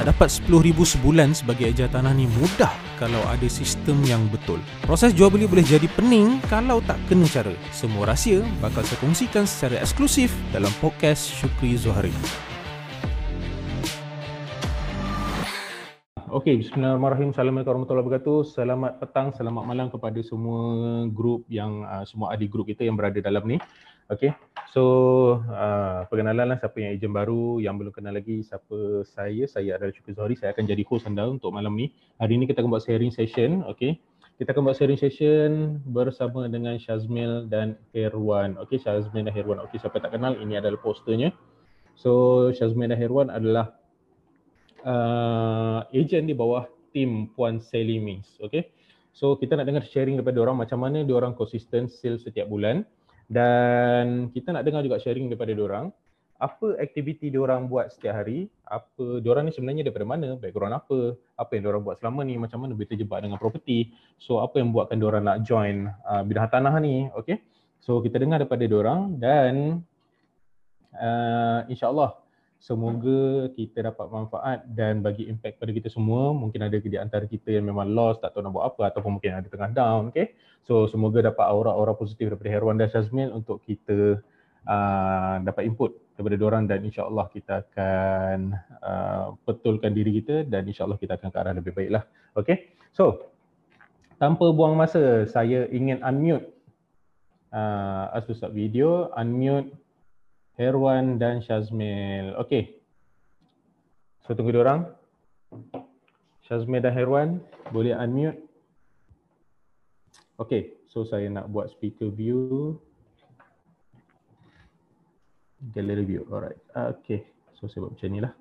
Nak dapat RM10,000 sebulan sebagai ejar tanah ni mudah kalau ada sistem yang betul. Proses jual beli boleh jadi pening kalau tak kena cara. Semua rahsia bakal saya kongsikan secara eksklusif dalam podcast Syukri Zuhari. Okey, bismillahirrahmanirrahim. Assalamualaikum warahmatullahi wabarakatuh. Selamat petang, selamat malam kepada semua grup yang uh, semua adik grup kita yang berada dalam ni. Okay, so uh, perkenalan lah siapa yang ejen baru yang belum kenal lagi siapa saya, saya adalah Syukri Zohri, saya akan jadi host anda untuk malam ni. Hari ni kita akan buat sharing session, okay. Kita akan buat sharing session bersama dengan Shazmil dan Herwan. Okay, Shazmil dan Herwan. Okay, siapa tak kenal, ini adalah posternya. So, Shazmil dan Herwan adalah uh, ejen di bawah tim Puan Sally Mings, okay. So, kita nak dengar sharing daripada orang macam mana dia orang konsisten sales setiap bulan dan kita nak dengar juga sharing daripada orang apa aktiviti orang buat setiap hari? Apa orang ni sebenarnya daripada mana? Background apa? Apa yang orang buat selama ni? Macam mana boleh terjebak dengan property so apa yang buatkan orang nak join uh, bidang tanah ni? Okay? So kita dengar daripada orang dan uh, insyaallah Semoga kita dapat manfaat dan bagi impact pada kita semua. Mungkin ada di antara kita yang memang lost, tak tahu nak buat apa ataupun mungkin ada tengah down. Okay? So semoga dapat aura-aura positif daripada Herwan dan Shazmil untuk kita uh, dapat input daripada diorang dan insyaAllah kita akan uh, betulkan diri kita dan insyaAllah kita akan ke arah lebih baik lah. Okay? So, tanpa buang masa, saya ingin unmute uh, as start video, unmute Herwan dan Shazmil. Okey. So tunggu dia orang. Shazmil dan Herwan boleh unmute. Okey, so saya nak buat speaker view. Gallery view. Alright. Okey. So saya buat macam inilah.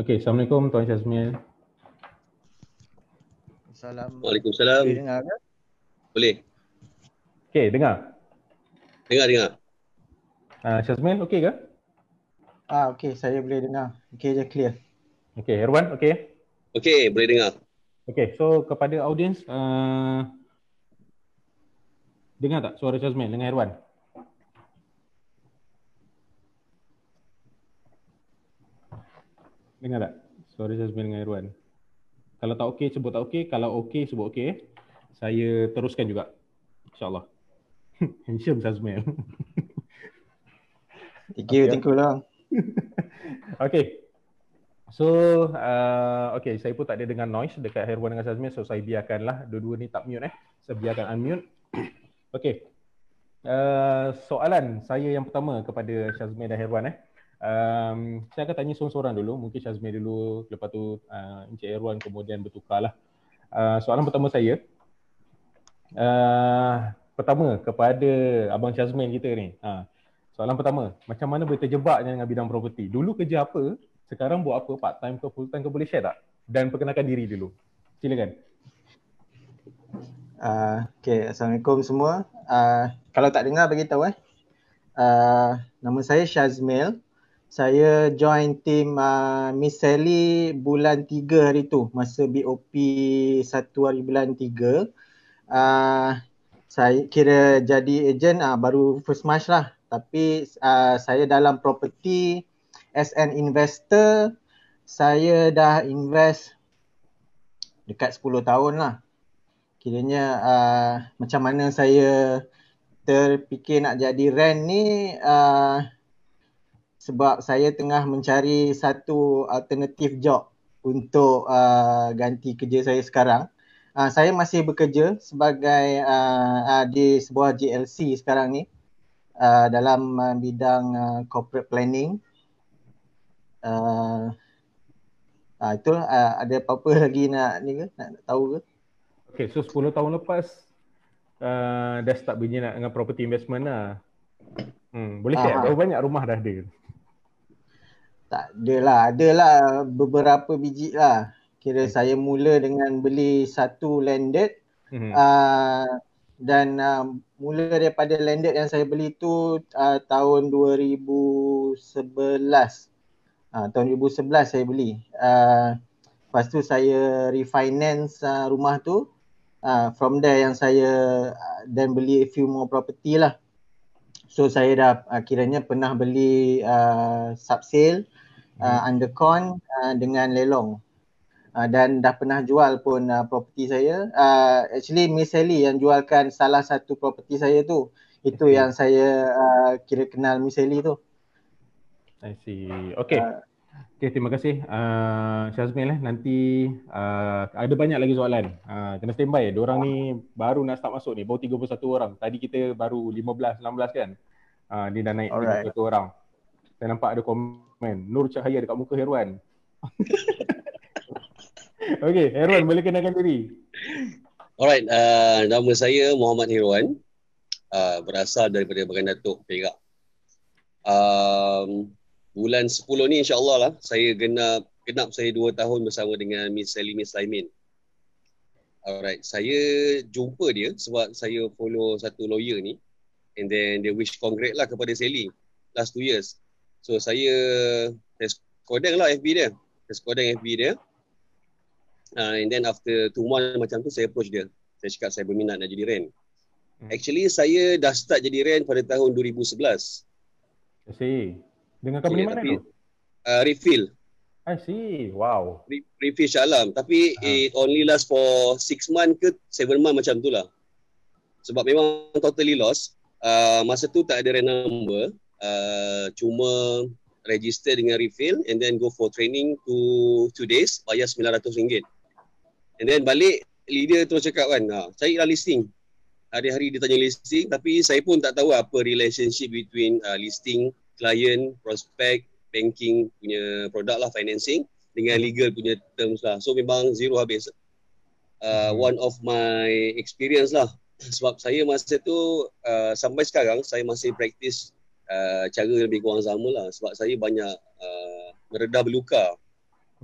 Okey, Assalamualaikum Tuan Shazmil. Assalamualaikum. Waalaikumsalam. Boleh dengar ke? Boleh. Okey, dengar. Dengar, dengar. Uh, Syazmin, okey ke? Ah, okey, saya boleh dengar. Okey je, clear. Okey, Herwan, okey? Okey, boleh dengar. Okey, so kepada audience, uh, dengar tak suara Syazmin dengan Herwan? Dengar tak suara Syazmin dengan Herwan? Kalau tak okey, sebut tak okey. Kalau okey, sebut okey. Saya teruskan juga. InsyaAllah. Handsome Sazmel. thank you, okay. thank you lah. okay. So, uh, okay, saya pun tak ada dengan noise dekat Herwan dengan Sazmil. So, saya biarkanlah dua-dua ni tak mute eh. Saya biarkan unmute. okay. Uh, soalan saya yang pertama kepada Shazmi dan Herwan eh. Um, saya akan tanya seorang-seorang dulu. Mungkin Shazmi dulu, lepas tu uh, Encik Herwan kemudian bertukar lah. Uh, soalan pertama saya. Uh, pertama kepada Abang Syazmin kita ni. Ha. Soalan pertama, macam mana boleh terjebak dengan bidang property? Dulu kerja apa? Sekarang buat apa? Part time ke full time ke boleh share tak? Dan perkenalkan diri dulu. Silakan. Uh, okay, Assalamualaikum semua. Uh, kalau tak dengar bagi tahu eh. Uh, nama saya Syazmil. Saya join team uh, Miss Sally bulan 3 hari tu masa BOP 1 hari bulan 3. Uh, saya kira jadi ejen uh, baru first March lah. Tapi uh, saya dalam property as an investor saya dah invest dekat 10 tahun lah. Kiranya uh, macam mana saya terfikir nak jadi rent ni uh, sebab saya tengah mencari satu alternative job untuk uh, ganti kerja saya sekarang uh, saya masih bekerja sebagai uh, uh, di sebuah GLC sekarang ni uh, dalam uh, bidang uh, corporate planning. Uh, uh, itu uh, ada apa-apa lagi nak ni ke nak, nak tahu ke? Okay, so 10 tahun lepas uh, dah start bunyi nak dengan property investment lah. Hmm, boleh share berapa banyak rumah dah ada? Tak adalah, adalah beberapa biji lah kira okay. saya mula dengan beli satu landed mm-hmm. uh, dan uh, mula daripada landed yang saya beli tu uh, tahun 2011 uh, tahun 2011 saya beli uh, lepas tu saya refinance uh, rumah tu uh, from there yang saya uh, dan beli a few more property lah So saya dah uh, kiranya pernah beli uh, subsale uh, hmm. undercon uh, dengan lelong. Uh, dan dah pernah jual pun uh, property saya. Uh, actually Miss Sally yang jualkan salah satu property saya tu. Itu okay. yang saya uh, kira kenal Miss Sally tu. I see. Okay. Uh, Okay, terima kasih uh, Syazmil eh. Nanti uh, ada banyak lagi soalan. Uh, kena standby. Diorang ni baru nak start masuk ni. Baru 31 orang. Tadi kita baru 15, 16 kan. Uh, dia dah naik Alright. 31 orang. Saya nampak ada komen. Nur cahaya dekat muka Herwan. okay, Herwan boleh kenalkan diri. Alright, uh, nama saya Muhammad Herwan. Uh, berasal daripada Bagan Datuk Perak. Um, bulan 10 ni insyaAllah lah saya genap genap saya 2 tahun bersama dengan Miss Sally Miss Laimin. Alright, saya jumpa dia sebab saya follow satu lawyer ni and then dia wish congrats lah kepada Sally last 2 years. So saya test kodeng lah FB dia. Test kodeng FB dia. Uh, and then after 2 months macam tu saya approach dia. Saya cakap saya berminat nak jadi rent. Hmm. Actually saya dah start jadi rent pada tahun 2011. I see. Dengan company yeah, mana tu? Uh, refill. I see. Wow. Re- refill Shah Alam. Tapi uh it only last for 6 month ke 7 month macam tu lah. Sebab memang totally lost. Uh, masa tu tak ada rent number. Uh, cuma register dengan refill and then go for training to 2 days bayar RM900. And then balik leader terus cakap kan, ha, carilah listing. Hari-hari dia tanya listing tapi saya pun tak tahu apa relationship between uh, listing client, prospect, banking punya produk lah, financing dengan legal punya terms lah. So memang zero habis. Uh, one of my experience lah. Sebab saya masa tu uh, sampai sekarang saya masih practice uh, cara lebih kurang sama lah. Sebab saya banyak uh, meredah berluka.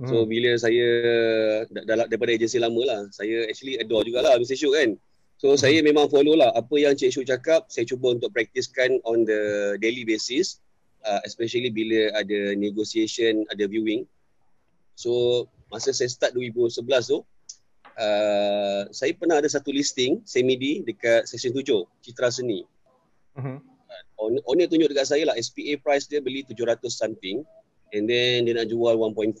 So hmm. bila saya dalam daripada agensi lama lah, saya actually adore jugalah Mr. Syuk kan. So hmm. saya memang follow lah apa yang Cik Syuk cakap, saya cuba untuk praktiskan on the daily basis uh, especially bila ada negotiation, ada viewing. So masa saya start 2011 tu, uh, saya pernah ada satu listing semi-D dekat session 7, Citra Seni. Uh-huh. Owner tunjuk dekat saya lah SPA price dia beli 700 something and then dia nak jual 1.4.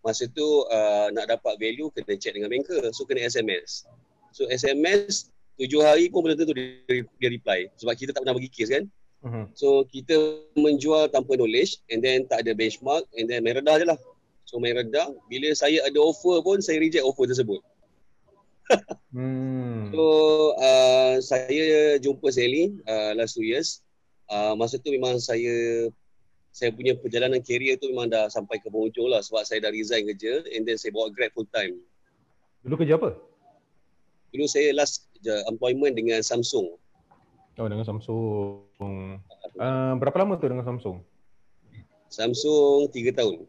Masa tu uh, nak dapat value kena check dengan banker. So kena SMS. So SMS tujuh hari pun benda tu dia, dia reply. Sebab kita tak pernah bagi case kan. Uh-huh. So kita menjual tanpa knowledge and then tak ada benchmark and then main redah je lah. So main redah, bila saya ada offer pun saya reject offer tersebut. hmm. So uh, saya jumpa Sally uh, last two years. Uh, masa tu memang saya saya punya perjalanan career tu memang dah sampai ke penghujung lah sebab saya dah resign kerja and then saya bawa grab full time. Dulu kerja apa? Dulu saya last employment dengan Samsung. Oh dengan Samsung. Uh, berapa lama tu dengan Samsung? Samsung 3 tahun.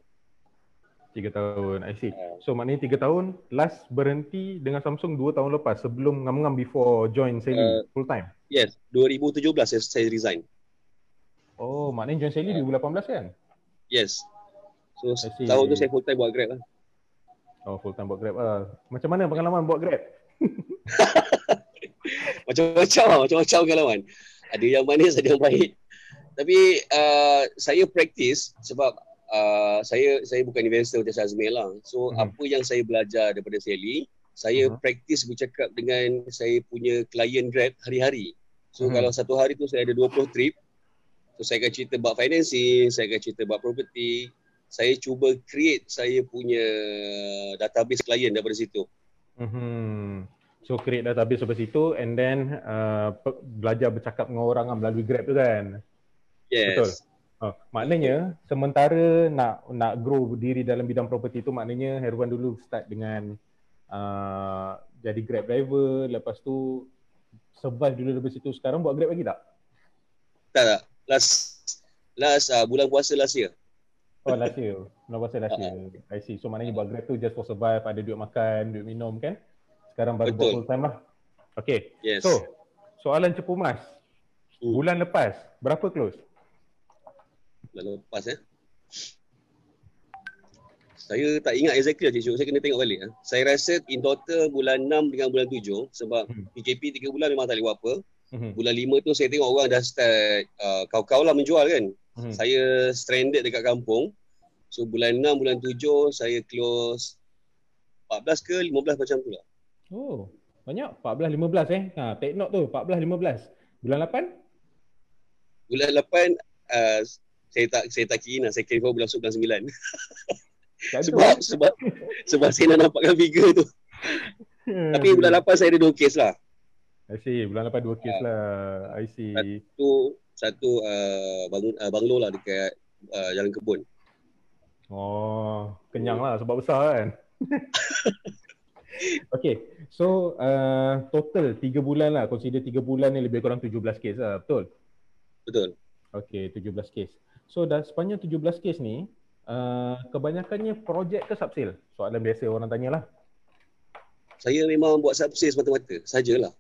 3 tahun, I see. Ah. So maknanya 3 tahun, last berhenti dengan Samsung 2 tahun lepas sebelum ngam-ngam before join Sally uh, full time? Yes, 2017 saya, saya resign. Oh, maknanya join Sally uh. 2018 kan? Yes. So tahun tu saya full time buat Grab lah. Oh, full time buat Grab lah. Macam mana pengalaman buat Grab? macam-macam lah, macam-macam pengalaman. Ada yang manis, ada yang pahit. Tapi uh, saya praktis sebab uh, saya saya bukan investor macam Shazmil lah. So hmm. apa yang saya belajar daripada Sally, saya hmm. praktis bercakap dengan saya punya klien Grab hari-hari. So hmm. kalau satu hari tu saya ada 20 trip, so saya akan cerita about financing, saya akan cerita about property. Saya cuba create saya punya database klien daripada situ. Hmm. So create database sampai situ and then uh, belajar bercakap dengan orang lah melalui Grab tu kan? Yes. Betul. Uh, maknanya sementara nak nak grow diri dalam bidang property tu maknanya Herwan dulu start dengan uh, jadi Grab driver lepas tu survive dulu dari situ sekarang buat Grab lagi tak? Tak tak. Last last uh, bulan puasa last year. Oh last year. Bulan puasa last year. I see. So maknanya buat Grab tu just for survive ada duit makan, duit minum kan? Sekarang baru Betul. buat full time lah. Okay. Yes. So, soalan cepu mas. Hmm. Bulan lepas, berapa close? Bulan lepas eh. Saya tak ingat exactly lah Cik Saya kena tengok balik. Eh. Saya rasa in total bulan 6 dengan bulan 7 sebab hmm. PKP 3 bulan memang tak boleh buat apa. Mm-hmm. Bulan lima tu saya tengok orang dah start uh, kau-kau lah menjual kan. Mm-hmm. Saya stranded dekat kampung. So bulan enam, bulan tujuh saya close 14 ke 15 macam tu lah. Oh, banyak 14 15 eh. Ha, take note tu 14 15. Bulan 8? Bulan 8 uh, saya tak saya tak kira nak saya kira bulan masuk bulan 9. sebab sebab sebab saya nak nampakkan figure tu. Tapi bulan 8 saya ada dua kes lah. I see. Bulan 8 dua kes uh, lah. I see. Satu satu uh, bangun uh, banglo lah dekat uh, jalan kebun. Oh, kenyang lah sebab besar kan. okay, so uh, total 3 bulan lah. Consider 3 bulan ni lebih kurang 17 kes lah. Betul? Betul. Okay, 17 kes. So dah sepanjang 17 kes ni, uh, kebanyakannya projek ke subsale? Soalan biasa orang tanyalah. Saya memang buat subsale semata-mata. Sajalah.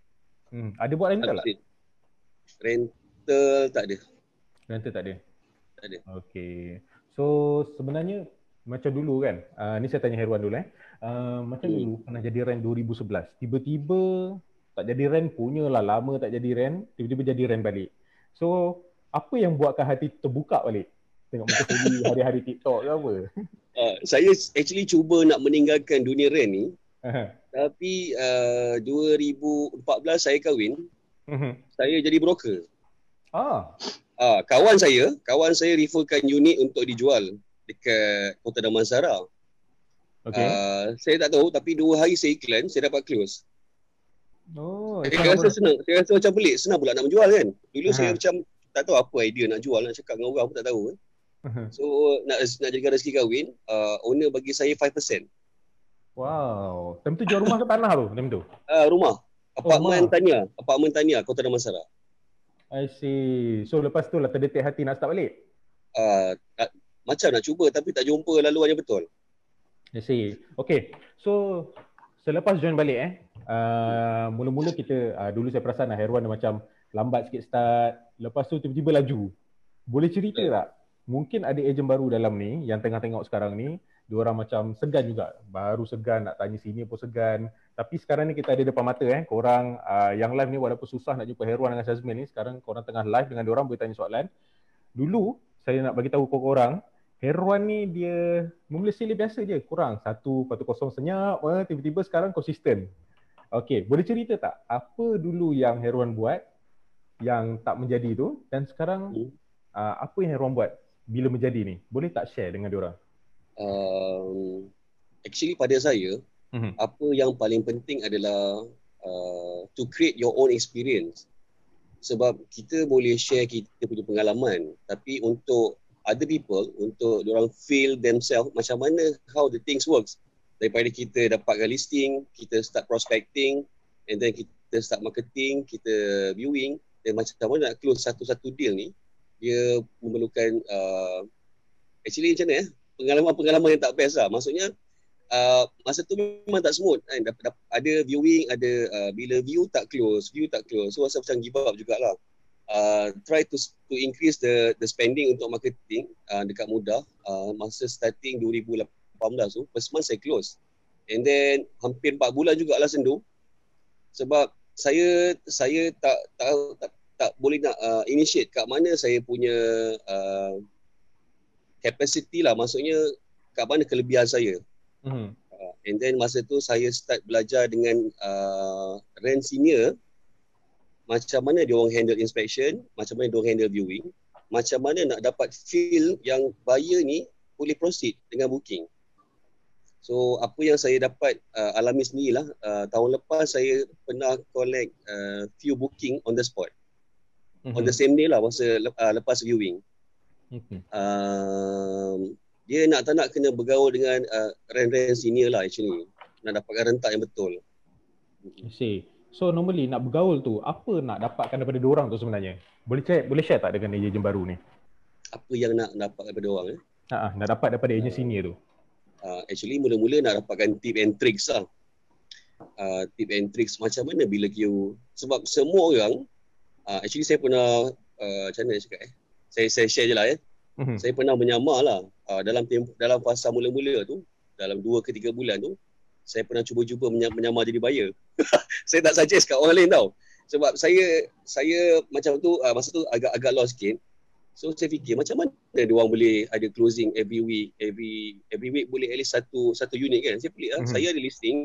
Hmm. Ada buat rental tak? Rental tak ada. Rental tak ada? Tak ada. Okay. So sebenarnya macam dulu kan, uh, ni saya tanya Herwan dulu eh. Uh, macam hmm. dulu pernah jadi rent 2011. Tiba-tiba tak jadi rent punya lah lama tak jadi rent, tiba-tiba jadi rent balik. So apa yang buatkan hati terbuka balik? Tengok muka sendiri hari-hari TikTok ke apa? Uh, saya actually cuba nak meninggalkan dunia rent ni. Uh-huh. Tapi uh, 2014 saya kahwin. Uh-huh. Saya jadi broker. Ah. Uh, kawan saya, kawan saya referkan unit untuk dijual dekat Kota Damansara. Okay. Uh, saya tak tahu tapi dua hari saya iklan, saya dapat close. Oh, saya rasa apa? senang. Saya rasa macam pelik. Senang pula nak menjual kan. Dulu uh-huh. saya macam tak tahu apa idea nak jual, nak cakap dengan orang pun tak tahu kan. Uh-huh. So nak nak jadikan rezeki kahwin, uh, owner bagi saya 5%. Wow. Time tu jual rumah ke tanah tu? Time tu? Uh, rumah. Apartmen oh, Tania. Apartmen Tania, Kota Damansara. I see. So lepas tu lah terdetik hati nak start balik? Uh, macam nak cuba tapi tak jumpa laluan yang betul. I see. Okay. So selepas join balik eh, uh, mula-mula kita, uh, dulu saya perasan lah Herwan macam lambat sikit start. Lepas tu tiba-tiba laju. Boleh cerita yeah. tak? Mungkin ada ejen baru dalam ni yang tengah tengok sekarang ni. Dua orang macam segan juga. Baru segan nak tanya sini pun segan. Tapi sekarang ni kita ada depan mata eh. Korang uh, yang live ni walaupun susah nak jumpa Herwan dengan Shazmin ni. Sekarang korang tengah live dengan orang boleh tanya soalan. Dulu saya nak bagi tahu korang Herwan ni dia mula sila biasa je, kurang satu, patu kosong senyap, eh, tiba-tiba sekarang konsisten. Okay, boleh cerita tak apa dulu yang Herwan buat yang tak menjadi tu dan sekarang uh, apa yang Herwan buat bila menjadi ni? Boleh tak share dengan diorang? Um, actually pada saya, hmm apa yang paling penting adalah uh, to create your own experience. Sebab kita boleh share kita punya pengalaman tapi untuk other people untuk orang feel themselves macam mana how the things works. Daripada kita dapatkan listing kita start prospecting and then kita start marketing kita viewing dan macam mana nak close satu-satu deal ni dia memerlukan uh, actually macam mana eh pengalaman-pengalaman yang tak best lah. Maksudnya uh, masa tu memang tak smooth kan? Dapat, dapat ada viewing ada uh, bila view tak close view tak close so rasa macam give up jugalah. Uh, try to to increase the the spending untuk marketing uh, dekat mudah. Uh, masa starting 2018 tu first month saya close. And then hampir 4 bulan jugalah sendu. Sebab saya saya tak tak tak, tak boleh nak uh, initiate kat mana saya punya uh, capacity lah maksudnya kat mana kelebihan saya mm-hmm. uh, and then masa tu saya start belajar dengan uh, rent senior macam mana dia orang handle inspection, macam mana dia orang handle viewing, macam mana nak dapat feel yang buyer ni boleh proceed dengan booking. So apa yang saya dapat uh, alami sendirilah, uh, tahun lepas saya pernah collect uh, few booking on the spot. Mm-hmm. On the same day lah masa uh, lepas viewing. Mm-hmm. Uh, dia nak tak nak kena bergaul dengan uh, rent-rent senior lah actually. Nak dapatkan rentak yang betul. I see. So normally nak bergaul tu apa nak dapatkan daripada dua orang tu sebenarnya? Boleh share boleh share tak dengan ejen baru ni? Apa yang nak dapat daripada orang eh? Ha nak dapat daripada ejen uh, senior tu. Uh, actually mula-mula nak dapatkan tip and tricks lah. Uh, tip and tricks macam mana bila you sebab semua orang uh, actually saya pernah uh, macam mana cakap eh? Saya saya share je lah eh. Mm-hmm. Saya pernah menyamar lah uh, dalam tempoh, dalam fasa mula-mula tu dalam 2 ke 3 bulan tu saya pernah cuba-cuba menyamar jadi buyer. saya tak suggest kat orang lain tau. Sebab saya saya macam tu uh, masa tu agak agak lost sikit. So saya fikir macam mana dia orang boleh ada closing every week, every every week boleh at least satu satu unit kan. Saya pelik lah. Mm-hmm. Saya ada listing.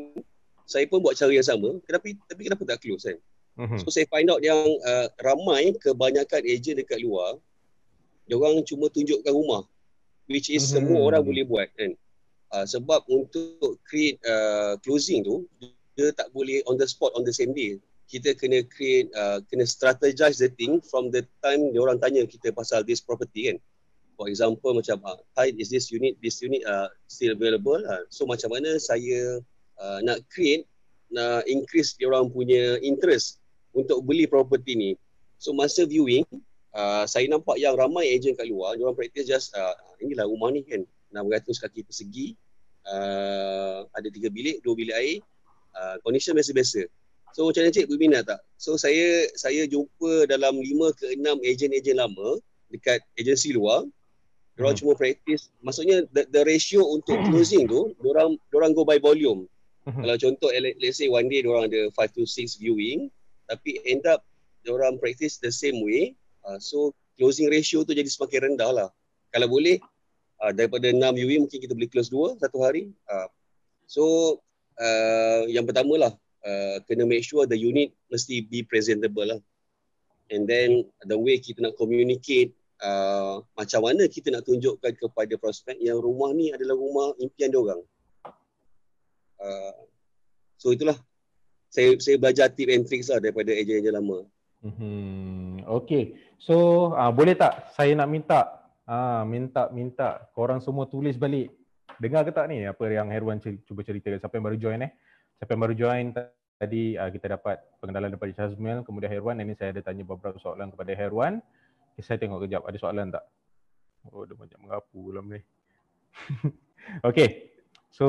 Saya pun buat cara yang sama. Kenapa tapi kenapa tak close kan? Mm-hmm. So saya find out yang uh, ramai kebanyakan ejen dekat luar orang cuma tunjukkan rumah which is mm-hmm. semua orang boleh buat kan. Uh, sebab untuk create uh, closing tu dia tak boleh on the spot on the same day kita kena create uh, kena strategize the thing from the time dia orang tanya kita pasal this property kan for example macam uh, hi is this unit this unit uh, still available uh, so macam mana saya uh, nak create nak increase dia orang punya interest untuk beli property ni so masa viewing uh, saya nampak yang ramai agent kat luar dia orang practice just uh, inilah rumah ni kan 600 kaki persegi uh, ada tiga bilik dua bilik air uh, condition biasa-biasa So macam mana cik berminat tak? So saya saya jumpa dalam 5 ke 6 ejen-ejen lama dekat agensi luar. Diorang hmm. cuma praktis. Maksudnya the, the ratio untuk closing tu, diorang, diorang go by volume. Hmm. Kalau contoh, let's say one day diorang ada 5 to 6 viewing. Tapi end up diorang practice the same way. Uh, so closing ratio tu jadi semakin rendah lah. Kalau boleh, uh, daripada 6 viewing mungkin kita boleh close 2 satu hari. Uh, so uh, yang pertama lah, Uh, kena make sure the unit mesti be presentable lah. And then the way kita nak communicate uh, macam mana kita nak tunjukkan kepada prospek yang rumah ni adalah rumah impian dia orang. Uh, so itulah saya saya belajar tip and tricks lah daripada ejen-ejen lama. Hmm, okay. So uh, boleh tak saya nak minta uh, minta minta korang semua tulis balik. Dengar ke tak ni apa yang Herwan cuba ceritakan? Siapa yang baru join eh? Siapa yang baru join tadi uh, kita dapat pengenalan daripada Shazmil kemudian Herwan ini saya ada tanya beberapa soalan kepada Herwan. Okay, saya tengok kejap ada soalan tak? Oh ada banyak mengapu dalam ni. Okey. So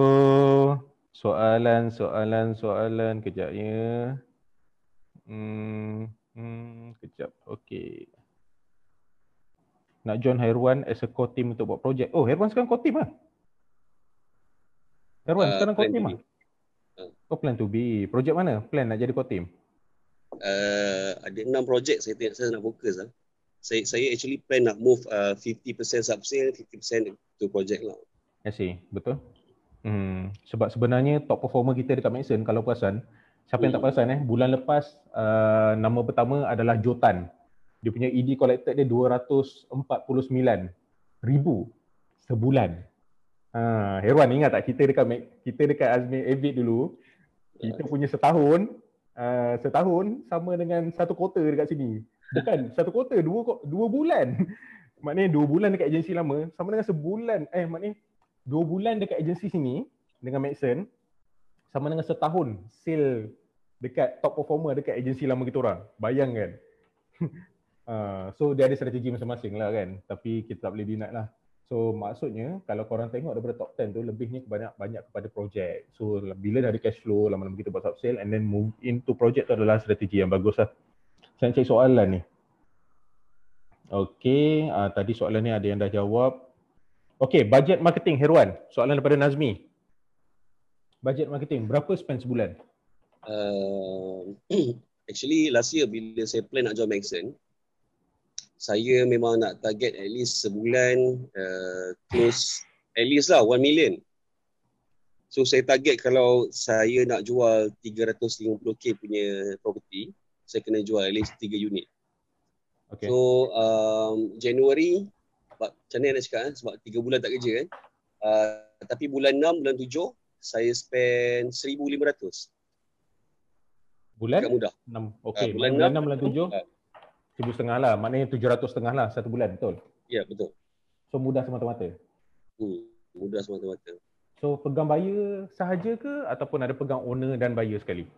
soalan soalan soalan kejap ya hmm, hmm kejap. Okey nak join Herwan as a core team untuk buat projek oh Herwan sekarang core team ah Herwan uh, sekarang core team ah Oh plan to be. Projek mana? Plan nak jadi core team? Uh, ada enam projek saya tengok saya nak fokus lah. Saya saya actually plan nak move uh, 50% subsale, 50% to project lah. I see. Betul. Hmm. Sebab sebenarnya top performer kita dekat Maxon kalau perasan, siapa yang tak hmm. perasan eh, bulan lepas uh, nama pertama adalah Jotan. Dia punya ED collected dia 249 ribu sebulan. Ha, Herwan ingat tak kita dekat kita dekat Azmi Avid dulu kita punya setahun uh, setahun sama dengan satu kota dekat sini. Bukan satu kota, dua dua bulan. maknanya dua bulan dekat agensi lama sama dengan sebulan eh maknanya dua bulan dekat agensi sini dengan Maxon sama dengan setahun sale dekat top performer dekat agensi lama kita orang. Bayangkan. uh, so dia ada strategi masing-masing lah kan. Tapi kita tak boleh deny lah. So maksudnya kalau korang tengok daripada top 10 tu lebihnya banyak banyak kepada projek. So bila dah ada cash flow lama-lama kita buat sub sale and then move into project tu adalah strategi yang bagus lah. Saya cek soalan ni. Okay, uh, tadi soalan ni ada yang dah jawab. Okay, budget marketing Herwan. Soalan daripada Nazmi. Budget marketing, berapa spend sebulan? Uh, actually last year bila saya plan nak join Maxon, saya memang nak target at least sebulan uh, close at least lah 1 million. So saya target kalau saya nak jual 350k punya property, saya kena jual at least 3 unit. Okay. So um, January, macam mana nak cakap eh? sebab 3 bulan tak kerja kan. Uh, tapi bulan 6, bulan 7, saya spend 1,500. Bulan? Agak mudah. 6. Okay. Uh, bulan, bulan 6, bulan 7? Uh, Seribu setengah lah. Maknanya tujuh ratus setengah lah satu bulan. Betul? Ya, betul. So mudah semata-mata? Hmm, mudah semata-mata. So pegang buyer sahaja ke ataupun ada pegang owner dan buyer sekali?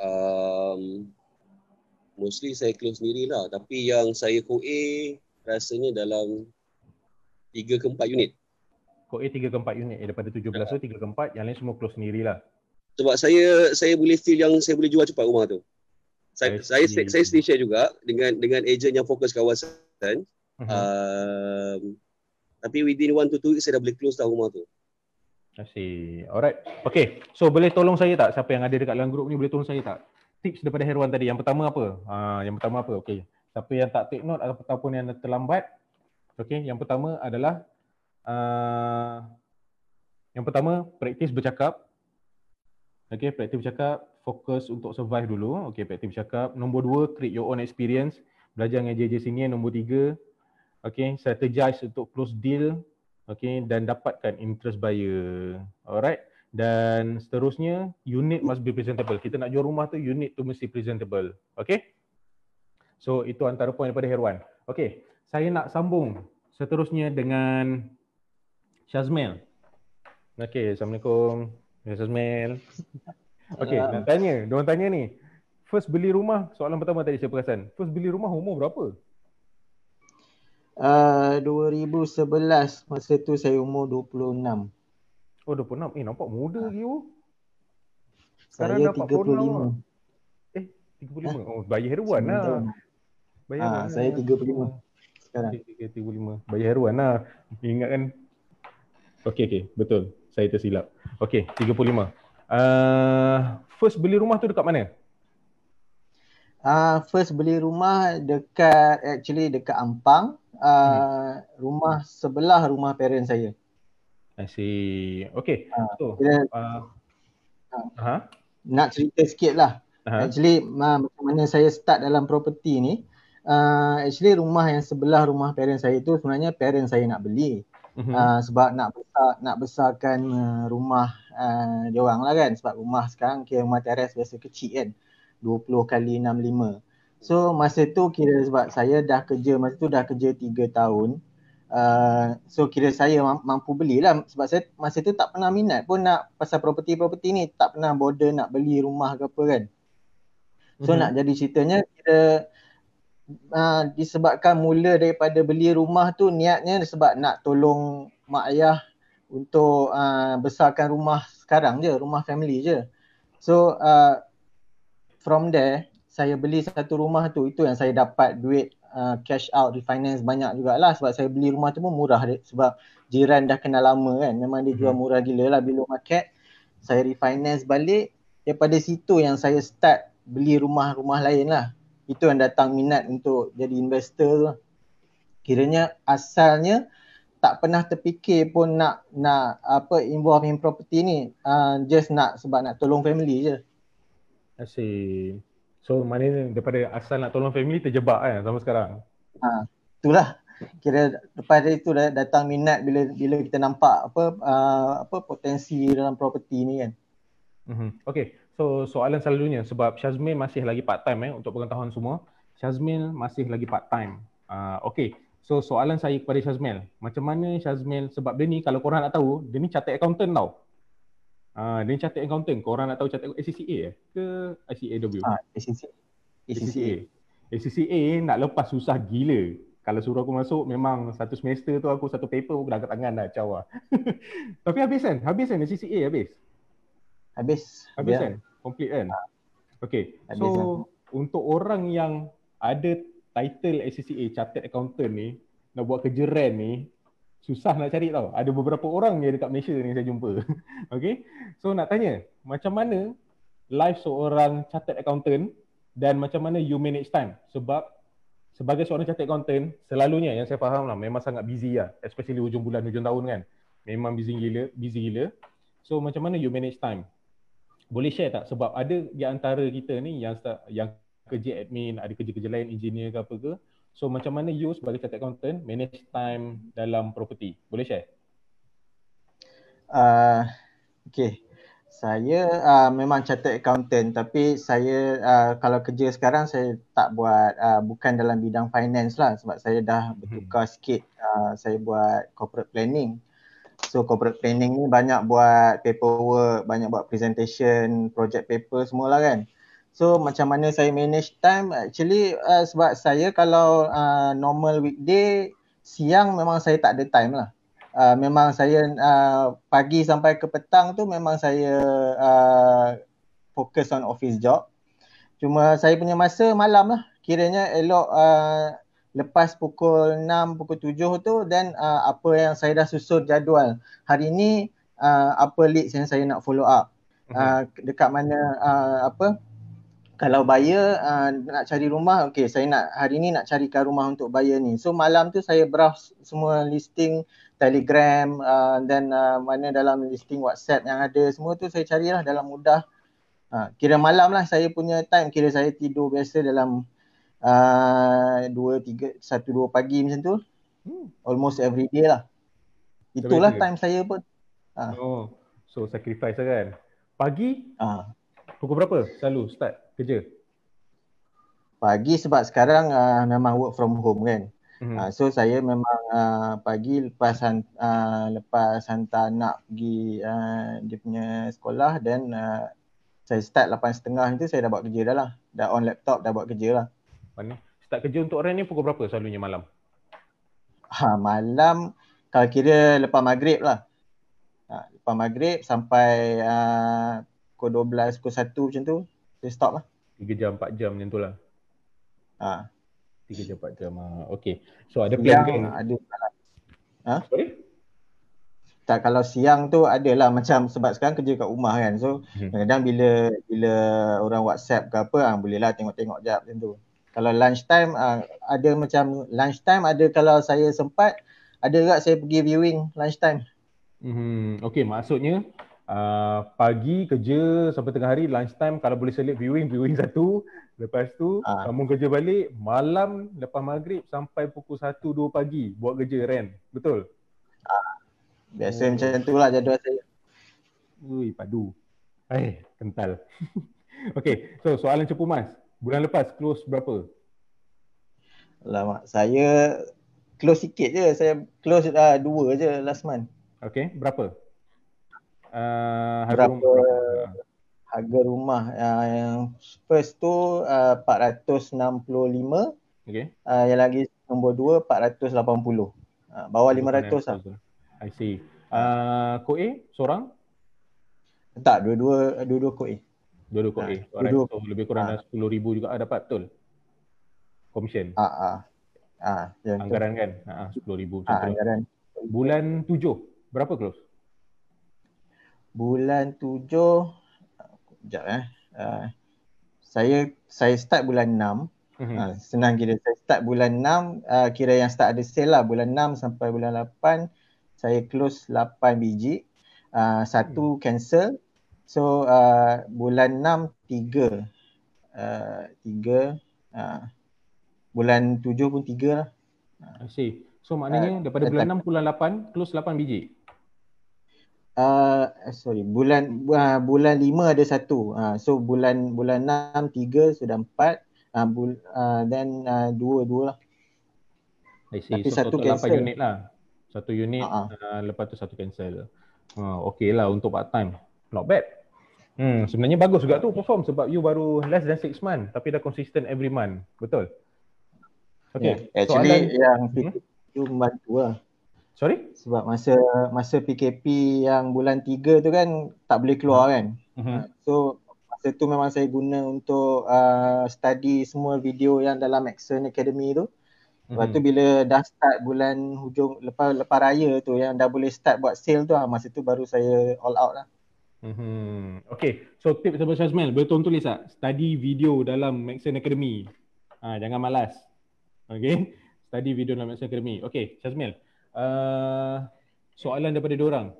Um, mostly saya close sendiri lah. Tapi yang saya QA rasanya dalam tiga ke empat unit. QA tiga ke empat unit. Eh, daripada tujuh belas tu tiga ke empat. Yang lain semua close sendiri lah. Sebab saya saya boleh feel yang saya boleh jual cepat rumah tu saya saya saya, saya share juga dengan dengan ejen yang fokus kawasan. Uh-huh. Um, tapi within one to two weeks saya dah boleh close dah rumah tu. I see. Alright. Okay. So boleh tolong saya tak siapa yang ada dekat dalam grup ni boleh tolong saya tak? tips daripada Herwan tadi. Yang pertama apa? Uh, yang pertama apa? Okey. Siapa yang tak take note ataupun yang terlambat. Okey, yang pertama adalah uh, yang pertama praktis bercakap. Okey, praktis bercakap, fokus untuk survive dulu. Okey, praktis bercakap. Nombor dua, create your own experience. Belajar dengan JJ sini. Nombor tiga, okey, strategize untuk close deal. Okey, dan dapatkan interest buyer. Alright. Dan seterusnya, unit must be presentable. Kita nak jual rumah tu, unit tu mesti presentable. Okay? So, itu antara poin daripada Herwan. Okay, saya nak sambung seterusnya dengan Shazmel. Okay, Assalamualaikum. Ya, Shazmel. Okay, nak tanya. Diorang tanya ni. First beli rumah, soalan pertama tadi saya perasan. First beli rumah umur berapa? Uh, 2011, masa tu saya umur 26. Oh 26. Eh nampak muda lagi oh. Sekarang saya 35. Eh 35. Ha? Oh bayi heruan lah. Bayi ha, saya 35 sekarang. 35. Bayi heruan lah. Ingat kan. Okey okey betul. Saya tersilap. Okey 35. Uh, first beli rumah tu dekat mana? Uh, first beli rumah dekat actually dekat Ampang. Uh, hmm. Rumah sebelah rumah parent saya. I see. Okay. Uh, so, uh, uh, nak cerita sikit lah. Uh-huh. Actually, uh, macam mana saya start dalam property ni. Uh, actually, rumah yang sebelah rumah parent saya tu sebenarnya parent saya nak beli. Uh, sebab nak besar nak besarkan uh, rumah uh, dia orang lah kan. Sebab rumah sekarang kira rumah teres biasa kecil kan. 20 kali 65. So masa tu kira sebab saya dah kerja, masa tu dah kerja 3 tahun. Uh, so kira saya mampu belilah sebab saya masa tu tak pernah minat pun nak pasal property-property ni tak pernah border nak beli rumah ke apa kan. So mm-hmm. nak jadi ceritanya kira uh, disebabkan mula daripada beli rumah tu niatnya sebab nak tolong mak ayah untuk uh, besarkan rumah sekarang je, rumah family je. So uh, from there saya beli satu rumah tu. Itu yang saya dapat duit uh, cash out refinance banyak jugalah. Sebab saya beli rumah tu pun murah dia, sebab jiran dah kenal lama kan. Memang dia jual hmm. murah gila lah below market. Saya refinance balik. Daripada situ yang saya start beli rumah-rumah lain lah itu yang datang minat untuk jadi investor tu kiranya asalnya tak pernah terfikir pun nak nak apa involve in property ni uh, just nak sebab nak tolong family je Asyik. So maknanya daripada asal nak tolong family terjebak kan sampai sekarang. Ha, itulah. Kira lepas itu dah datang minat bila bila kita nampak apa uh, apa potensi dalam property ni kan. Mm-hmm. Okay. So soalan selalunya sebab Shazmin masih lagi part time eh untuk pengetahuan semua. Shazmin masih lagi part time. Uh, okay. So soalan saya kepada Shazmil, macam mana Shazmil sebab dia ni kalau korang nak tahu, dia ni chartered accountant tau. Ah, dia chartered accountant. Kau orang nak tahu chartered ACCA eh? ke ICAW? Ah, ACCA. ACCA. ACCA nak lepas susah gila. Kalau suruh aku masuk memang satu semester tu aku satu paper pun dah kat tangan dah cawa. Tapi habis kan? Habis kan ACCA habis? Habis. Habis ya. kan? Complete kan? Ah. Okay. so kan. untuk orang yang ada title ACCA chartered accountant ni nak buat kerja rent ni susah nak cari tau. Ada beberapa orang je dekat Malaysia ni saya jumpa. okay. So nak tanya, macam mana life seorang chartered accountant dan macam mana you manage time? Sebab sebagai seorang chartered accountant, selalunya yang saya faham lah memang sangat busy lah. Especially hujung bulan, hujung tahun kan. Memang busy gila, busy gila. So macam mana you manage time? Boleh share tak? Sebab ada di antara kita ni yang yang kerja admin, ada kerja-kerja lain, engineer ke apa ke, So macam mana you sebagai chartered accountant manage time dalam property? Boleh share? Uh, okay. Saya uh, memang chartered accountant tapi saya uh, kalau kerja sekarang saya tak buat uh, bukan dalam bidang finance lah sebab saya dah bertukar hmm. sikit uh, saya buat corporate planning. So corporate planning ni banyak buat paperwork, banyak buat presentation, project paper semua lah kan. So macam mana saya manage time actually uh, sebab saya kalau uh, normal weekday siang memang saya tak ada time lah. Uh, memang saya uh, pagi sampai ke petang tu memang saya uh, fokus on office job. Cuma saya punya masa malam lah. Kiranya elok uh, lepas pukul 6, pukul 7 tu dan uh, apa yang saya dah susun jadual. Hari ni uh, apa leads yang saya nak follow up. Uh, dekat mana uh, apa kalau buyer uh, nak cari rumah, okay saya nak hari ni nak carikan rumah untuk buyer ni. So malam tu saya browse semua listing Telegram uh, dan uh, mana dalam listing WhatsApp yang ada semua tu saya carilah dalam mudah. Uh, kira malam lah saya punya time, kira saya tidur biasa dalam uh, dua, tiga, satu, dua pagi macam tu. Hmm. Almost every day lah. Itulah time saya pun. Uh. Oh, so sacrifice lah kan. Pagi? Uh. Pukul berapa selalu start? kerja? Pagi sebab sekarang uh, memang work from home kan. Mm-hmm. Uh, so saya memang uh, pagi lepas uh, lepas hantar anak pergi uh, dia punya sekolah dan uh, saya start 8.30 itu saya dah buat kerja dah lah. Dah on laptop dah buat kerja lah. Mana? Start kerja untuk orang ni pukul berapa selalunya malam? Ha, malam kalau kira lepas maghrib lah. Ha, lepas maghrib sampai uh, pukul 12, pukul 1 macam tu. Saya stop lah. 3 jam, 4 jam macam tu lah. Ha. 3 jam, 4 jam. Ha. Okay. So ada plan ke? Ada. Ha? Sorry? Tak, kalau siang tu adalah macam sebab sekarang kerja kat rumah kan. So hmm. kadang-kadang bila bila orang WhatsApp ke apa, ha, boleh lah tengok-tengok jap macam tu. Kalau lunch time, ha, ada macam lunch time ada kalau saya sempat, ada juga saya pergi viewing lunch time. Hmm. Okay, maksudnya uh, pagi kerja sampai tengah hari lunch time kalau boleh select viewing viewing satu lepas tu uh. sambung kerja balik malam lepas maghrib sampai pukul 1 2 pagi buat kerja Ren betul uh. biasa oh. macam tu lah jadual saya ui padu eh kental Okay, so soalan cepu mas bulan lepas close berapa? Lama saya close sikit je. Saya close uh, dua je last month. Okay, berapa? Uh, harga berapa rumah. harga rumah? Uh, yang first tu uh, 465 okey uh, yang lagi nombor 2 480 uh, bawah 500 lah. i see. Uh, ko A seorang? Tak dua-dua dua-dua ko A dua-dua ko A dua-dua. so, lebih kurang uh. 10000 juga. Ada dapat betul. Komisen ah uh, ah uh. uh, anggaran kan? Ah uh, 10000 uh, anggaran. Bulan 7 berapa close? Bulan tujuh sekejap eh. Uh, saya saya start bulan enam. Mm-hmm. uh, senang kira saya start bulan enam uh, kira yang start ada sale lah. Bulan enam sampai bulan lapan saya close lapan biji. Uh, satu mm. cancel so uh, bulan enam tiga. Uh, tiga uh, bulan tujuh pun tiga lah. I see. So maknanya uh, daripada bulan enam bulan lapan close lapan biji? Uh, sorry bulan uh, bulan lima ada satu. Uh, so bulan bulan enam tiga sudah empat. Uh, bul, uh, then uh, dua dua lah. Tapi so, satu cancel. unit lah. Satu unit uh-huh. uh, lepas tu satu cancel. Uh, okay lah untuk part time. Not bad hmm, sebenarnya bagus juga tu perform sebab you baru less than six month tapi dah consistent every month betul Okay. Yeah, actually Soalan, yang hmm? itu membantu lah. Sorry? Sebab masa masa PKP yang bulan 3 tu kan tak boleh keluar kan. Uh-huh. So masa tu memang saya guna untuk uh, study semua video yang dalam Maxon Academy tu. Lepas tu bila dah start bulan hujung lepas lepas raya tu yang dah boleh start buat sale tu ah masa tu baru saya all out lah. Hmm. Okay. So tip Sahabat Shazmel, boleh tolong tulis tak? Study video dalam Maxon Academy. Ha, jangan malas. Okay. Study video dalam Maxon Academy. Okay, Shazmel. Uh, soalan daripada diorang.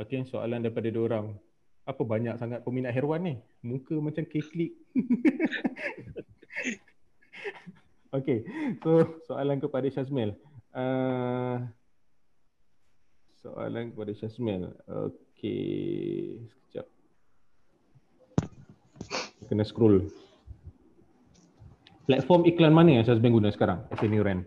Okey, soalan daripada diorang. Apa banyak sangat peminat heruan ni? Muka macam keklik. Okey, so soalan kepada Syazmil. Uh, soalan kepada Syazmil. Okey, sekejap. Kena scroll. Platform iklan mana yang Syazmil guna sekarang? SNU Rent.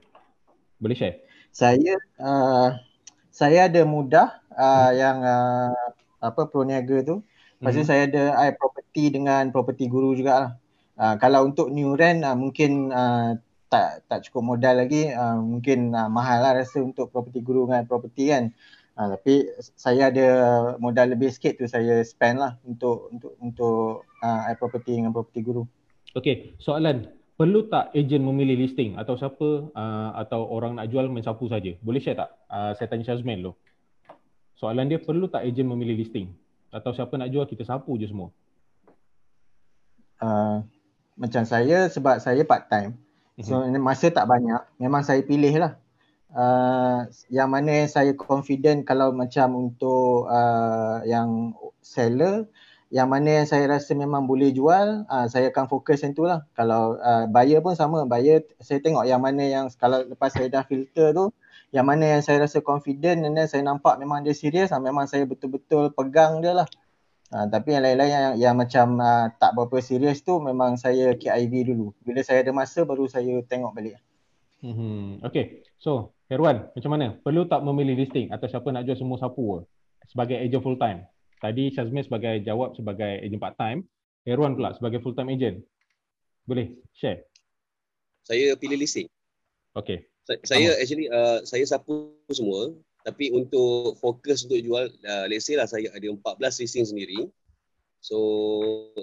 Boleh share? saya uh, saya ada mudah uh, hmm. yang uh, apa proniaga tu. Lepas hmm. saya ada I property dengan property guru jugalah. Uh, kalau untuk new rent uh, mungkin uh, tak tak cukup modal lagi uh, mungkin uh, mahal lah rasa untuk property guru dengan property kan. Uh, tapi saya ada modal lebih sikit tu saya spend lah untuk untuk untuk uh, property dengan property guru. Okay, soalan perlu tak ejen memilih listing atau siapa uh, atau orang nak jual main sapu saja? Boleh share tak? Uh, saya tanya Shazman dulu. Soalan dia perlu tak ejen memilih listing atau siapa nak jual kita sapu je semua? uh, macam saya sebab saya part time. So mm-hmm. masa tak banyak, memang saya pilih lah. Uh, yang mana yang saya confident kalau macam untuk uh, yang seller, yang mana yang saya rasa memang boleh jual, uh, saya akan fokus yang tu lah. Kalau uh, buyer pun sama, buyer saya tengok yang mana yang kalau lepas saya dah filter tu, yang mana yang saya rasa confident dan saya nampak memang dia serius, uh, memang saya betul-betul pegang dia lah. Uh, tapi yang lain-lain yang, yang macam uh, tak berapa serius tu memang saya KIV dulu. Bila saya ada masa baru saya tengok balik. Hmm. Okay. So, Herwan, macam mana? Perlu tak memilih listing atau siapa nak jual semua sapu sebagai agent full time? Tadi Shazmi sebagai jawab sebagai agent part time. Herwan pula sebagai full time agent. Boleh share? Saya pilih listing. Okay. Saya, saya actually uh, saya sapu semua tapi untuk fokus untuk jual uh, let's say lah saya ada 14 listing sendiri so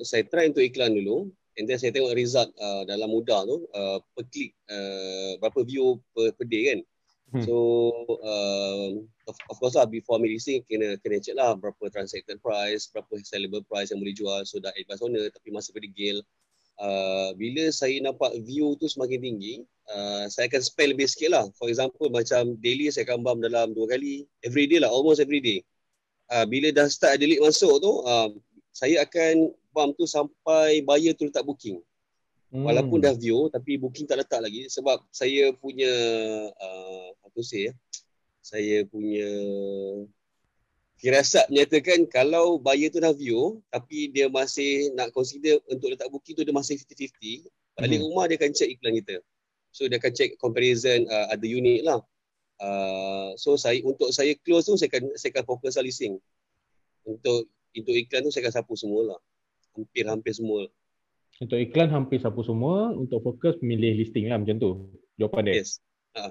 saya try untuk iklan dulu and then saya tengok result uh, dalam mudah tu uh, per click uh, berapa view per, per day kan hmm. so uh, of, of course lah before me listing kena kena check lah berapa transacted price berapa sellable price yang boleh jual so dah advance owner tapi masih berdegil uh, bila saya nampak view tu semakin tinggi uh, saya akan spend lebih sikit lah. For example, macam daily saya akan bump dalam dua kali. Every day lah, almost every day. Uh, bila dah start ada lead masuk tu, uh, saya akan bump tu sampai buyer tu letak booking. Hmm. Walaupun dah view, tapi booking tak letak lagi. Sebab saya punya, uh, apa say ya, saya punya firasat menyatakan kalau buyer tu dah view, tapi dia masih nak consider untuk letak booking tu, dia masih 50-50, balik hmm. rumah dia akan check iklan kita. So dia akan check comparison uh, ada unit lah. Uh, so saya untuk saya close tu saya akan saya akan fokus lah listing. Untuk untuk iklan tu saya akan sapu semua lah. Hampir-hampir semua. Untuk iklan hampir sapu semua, untuk fokus milih listing lah macam tu. Jawapan dia. Yes. Uh.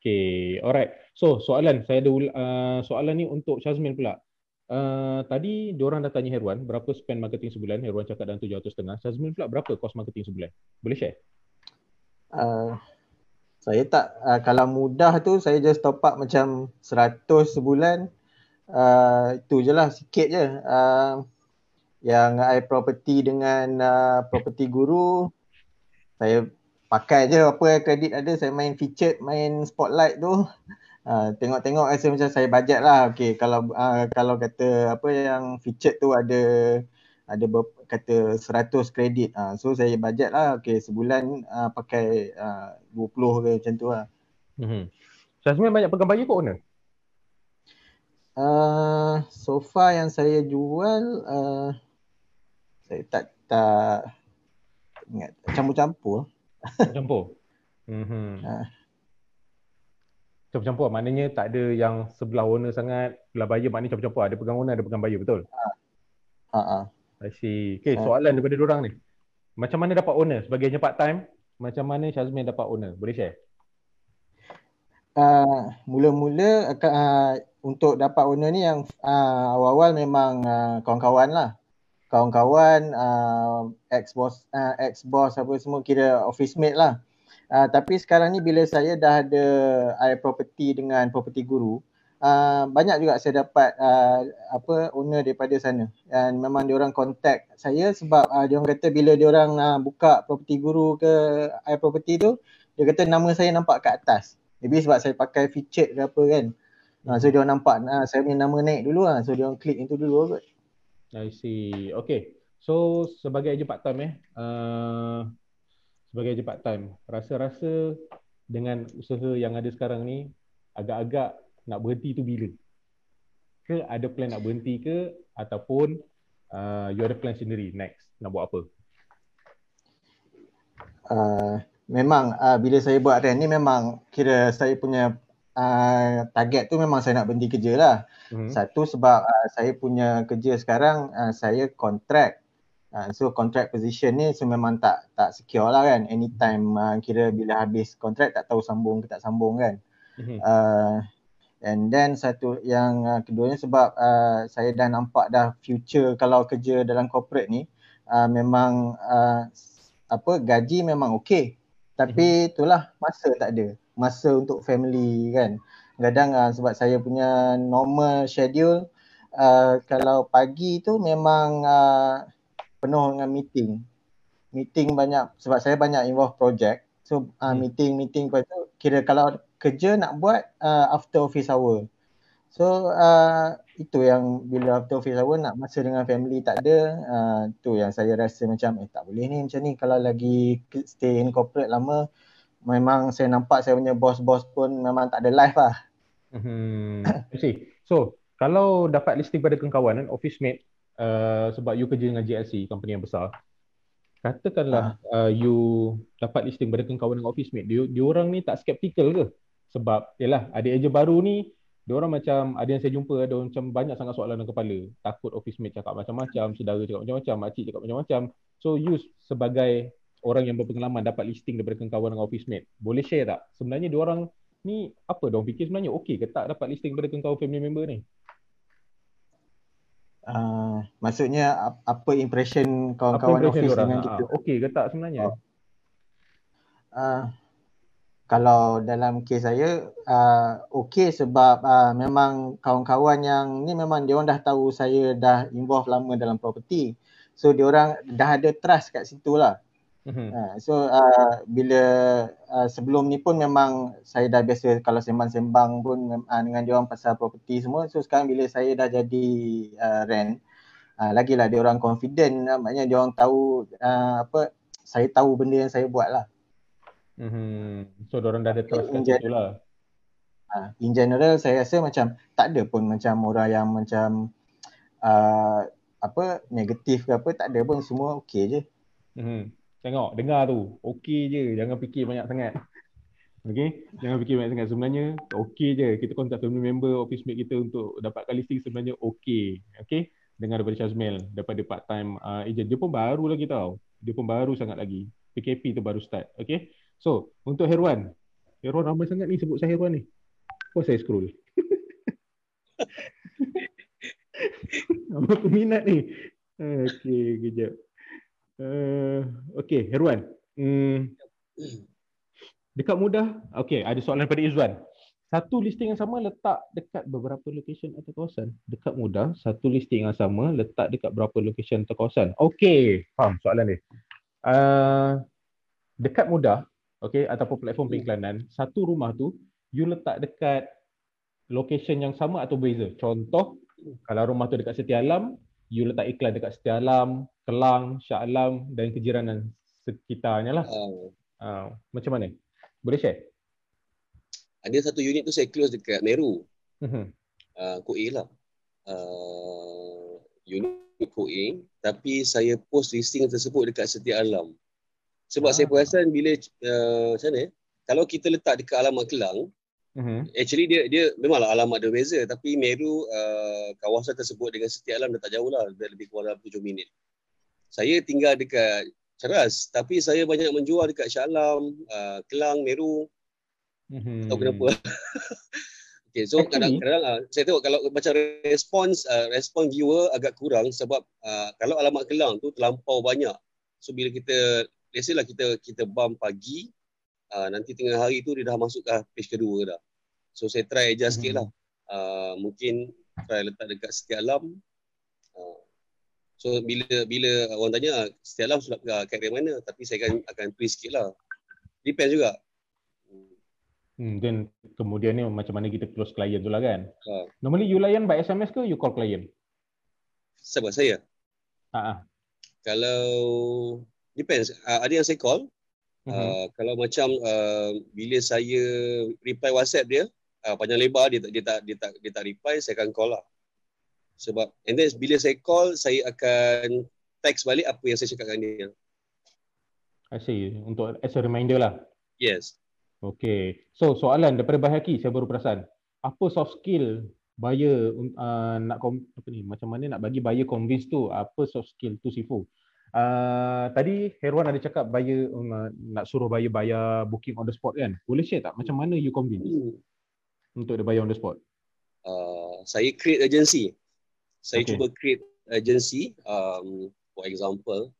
Okay, alright. So soalan saya ada uh, soalan ni untuk Shazmin pula. Uh, tadi diorang dah tanya Herwan berapa spend marketing sebulan. Herwan cakap dalam 700 Shazmin pula berapa cost marketing sebulan? Boleh share? uh, saya tak uh, kalau mudah tu saya just top up macam 100 sebulan uh, itu je lah sikit je uh, yang I property dengan uh, property guru saya pakai je apa kredit ada saya main featured main spotlight tu uh, tengok-tengok rasa macam saya bajet lah okay, kalau uh, kalau kata apa yang featured tu ada ada ber, kata 100 kredit. Uh, so saya bajet lah okay, sebulan uh, pakai uh, 20 ke macam tu lah. Mm-hmm. Syazmin banyak pegang bayi ke owner? Uh, so far yang saya jual uh, saya tak tak ingat campur-campur. Campur. Mhm. Uh. Campur-campur maknanya tak ada yang sebelah owner sangat, sebelah buyer maknanya campur-campur. Ada pegang owner, ada pegang buyer, betul? Ha. Uh. Uh-uh. I see. Okay, soalan daripada orang ni. Macam mana dapat owner sebagai part time? Macam mana Shazmin dapat owner? Boleh share? Uh, mula-mula uh, untuk dapat owner ni yang uh, awal-awal memang uh, kawan-kawan lah. Kawan-kawan, uh, ex-boss, uh, ex-boss apa semua kira office mate lah. Uh, tapi sekarang ni bila saya dah ada I property dengan property guru, uh, banyak juga saya dapat uh, apa owner daripada sana dan memang dia orang contact saya sebab uh, dia orang kata bila dia orang uh, buka property guru ke i property tu dia kata nama saya nampak kat atas maybe sebab saya pakai featured ke apa kan uh, so dia orang nampak uh, saya punya nama naik dulu lah so dia orang klik itu dulu kot I see. Okay. So sebagai agent part time eh, uh, sebagai agent part time, rasa-rasa dengan usaha yang ada sekarang ni agak-agak nak berhenti tu bila? Ke ada plan nak berhenti ke ataupun uh, you ada plan sendiri next nak buat apa? Uh, memang uh, bila saya buat rent ni memang kira saya punya uh, target tu memang saya nak berhenti kerja lah. Hmm. Satu sebab uh, saya punya kerja sekarang uh, saya kontrak. Uh, so contract position ni so memang tak tak secure lah kan. Anytime uh, kira bila habis kontrak tak tahu sambung ke tak sambung kan. Hmm. Uh, And then satu yang uh, keduanya sebab uh, saya dah nampak dah future kalau kerja dalam corporate ni uh, memang uh, apa gaji memang okey. Tapi mhm. itulah masa tak ada. Masa untuk family kan. Kadang uh, sebab saya punya normal schedule uh, kalau pagi tu memang uh, penuh dengan meeting. meeting banyak sebab saya banyak involve project. So uh, Hmm. meeting meeting lepas tu kira kalau kerja nak buat uh, after office hour. So uh, itu yang bila after office hour nak masa dengan family tak ada uh, tu yang saya rasa macam eh tak boleh ni macam ni kalau lagi stay in corporate lama memang saya nampak saya punya bos-bos pun memang tak ada life lah. Hmm. See. So, kalau dapat listing pada kawan-kawan kan, office mate, uh, sebab you kerja dengan GLC, company yang besar, katakanlah uh, you dapat listing pada kawan dengan office mate, dia, dia orang ni tak skeptical ke? Sebab, yalah, ada eja baru ni, dia orang macam, ada yang saya jumpa, ada orang macam banyak sangat soalan dalam kepala. Takut office mate cakap macam-macam, saudara cakap macam-macam, makcik cakap macam-macam. So, you sebagai orang yang berpengalaman dapat listing daripada kawan dengan office mate, boleh share tak? Sebenarnya dia orang ni apa dong fikir sebenarnya okey ke tak dapat listing pada kawan family member ni? Uh, maksudnya ap- apa impression Apa kawan-kawan impression office dengan Ha, kita? okey ke tak sebenarnya? Uh, kalau dalam kes saya uh, okey sebab uh, memang kawan-kawan yang ni memang dia orang dah tahu saya dah involve lama dalam property. So dia orang dah ada trust kat situ lah. Mhm. Uh, so uh, bila uh, sebelum ni pun memang saya dah biasa kalau sembang-sembang pun uh, dengan dia orang pasal property semua. So sekarang bila saya dah jadi uh, rent uh, lagilah dia orang confident uh, maknanya dia orang tahu uh, apa saya tahu benda yang saya buat lah. Mhm. So orang dah ada trust kat In situ lah. Uh, in general saya rasa macam tak ada pun macam orang yang macam uh, apa negatif ke apa tak ada pun semua okey je. Mhm. Tengok, dengar tu. Okey je, jangan fikir banyak sangat. Okey, jangan fikir banyak sangat. Sebenarnya okey je. Kita contact family member, office mate kita untuk dapatkan listing sebenarnya okey. Okey, dengar daripada Shazmel daripada part time uh, agent. Dia pun baru lagi tau. Dia pun baru sangat lagi. PKP tu baru start. Okey. So, untuk Herwan. Herwan ramai sangat ni sebut saya Herwan ni. Kau saya scroll. Apa peminat ni? Okey, kejap. Uh, Okey, Herwan. Hmm, dekat mudah. Okey, ada soalan daripada Izwan. Satu listing yang sama letak dekat beberapa location atau kawasan. Dekat mudah, satu listing yang sama letak dekat berapa location atau kawasan. Okey, faham soalan dia. Uh, dekat mudah, okey, ataupun platform pengiklanan, satu rumah tu you letak dekat location yang sama atau beza. Contoh, kalau rumah tu dekat Setia Alam, you letak iklan dekat Setia Alam, Kelang, Shah Alam dan kejiranan sekitarnya lah. Uh, Uh, macam mana? Boleh share? ada satu unit tu saya close dekat Meru. Mhm. uh, lah. Uh, unit A. Tapi saya post listing tersebut dekat Setia Alam. Sebab Ah. saya perasan bila, uh, macam mana eh? Kalau kita letak dekat alamat Kelang, Mhm. actually dia dia memanglah alamat dia beza. Tapi Meru, uh, kawasan tersebut dengan Setia Alam dah tak jauh lah. Dah lebih kurang dalam 7 minit. Saya tinggal dekat Ceras. Tapi saya banyak menjual dekat Shah Alam, uh, Kelang, Meru. Mhm. tahu kenapa. okay, so kadang-kadang uh, saya tengok kalau macam respons uh, respon viewer agak kurang sebab uh, kalau alamat Kelang tu terlampau banyak. So bila kita let's say lah kita kita bump pagi uh, nanti tengah hari tu dia dah masuk ke page kedua dah. So saya try adjust Mhm. sikit lah. Uh, mungkin try letak dekat setiap alam. Uh, so bila bila orang tanya setiap alam sudah uh, kat mana tapi saya akan akan twist sikit lah. Depends juga. Hmm, then kemudian ni macam mana kita close client tu lah kan. Ha. Normally you layan by SMS ke you call client? Sebab saya Ha ah. kalau depends uh, ada yang saya call uh, kalau macam uh, bila saya reply WhatsApp dia uh, panjang lebar dia tak dia tak dia tak dia tak reply saya akan call lah sebab and then bila saya call saya akan text balik apa yang saya cakap dengan dia I see. Untuk as a reminder lah. yes Okay. So soalan daripada Bahaki saya baru perasan. Apa soft skill buyer uh, nak kom, apa ni macam mana nak bagi buyer convince tu apa soft skill tu Sifu. Uh, tadi Herwan ada cakap buyer um, uh, nak suruh buyer bayar booking on the spot kan. Boleh share tak macam mana you convince untuk dia bayar on the spot? uh, saya create agency saya Okay. cuba create agency um, for example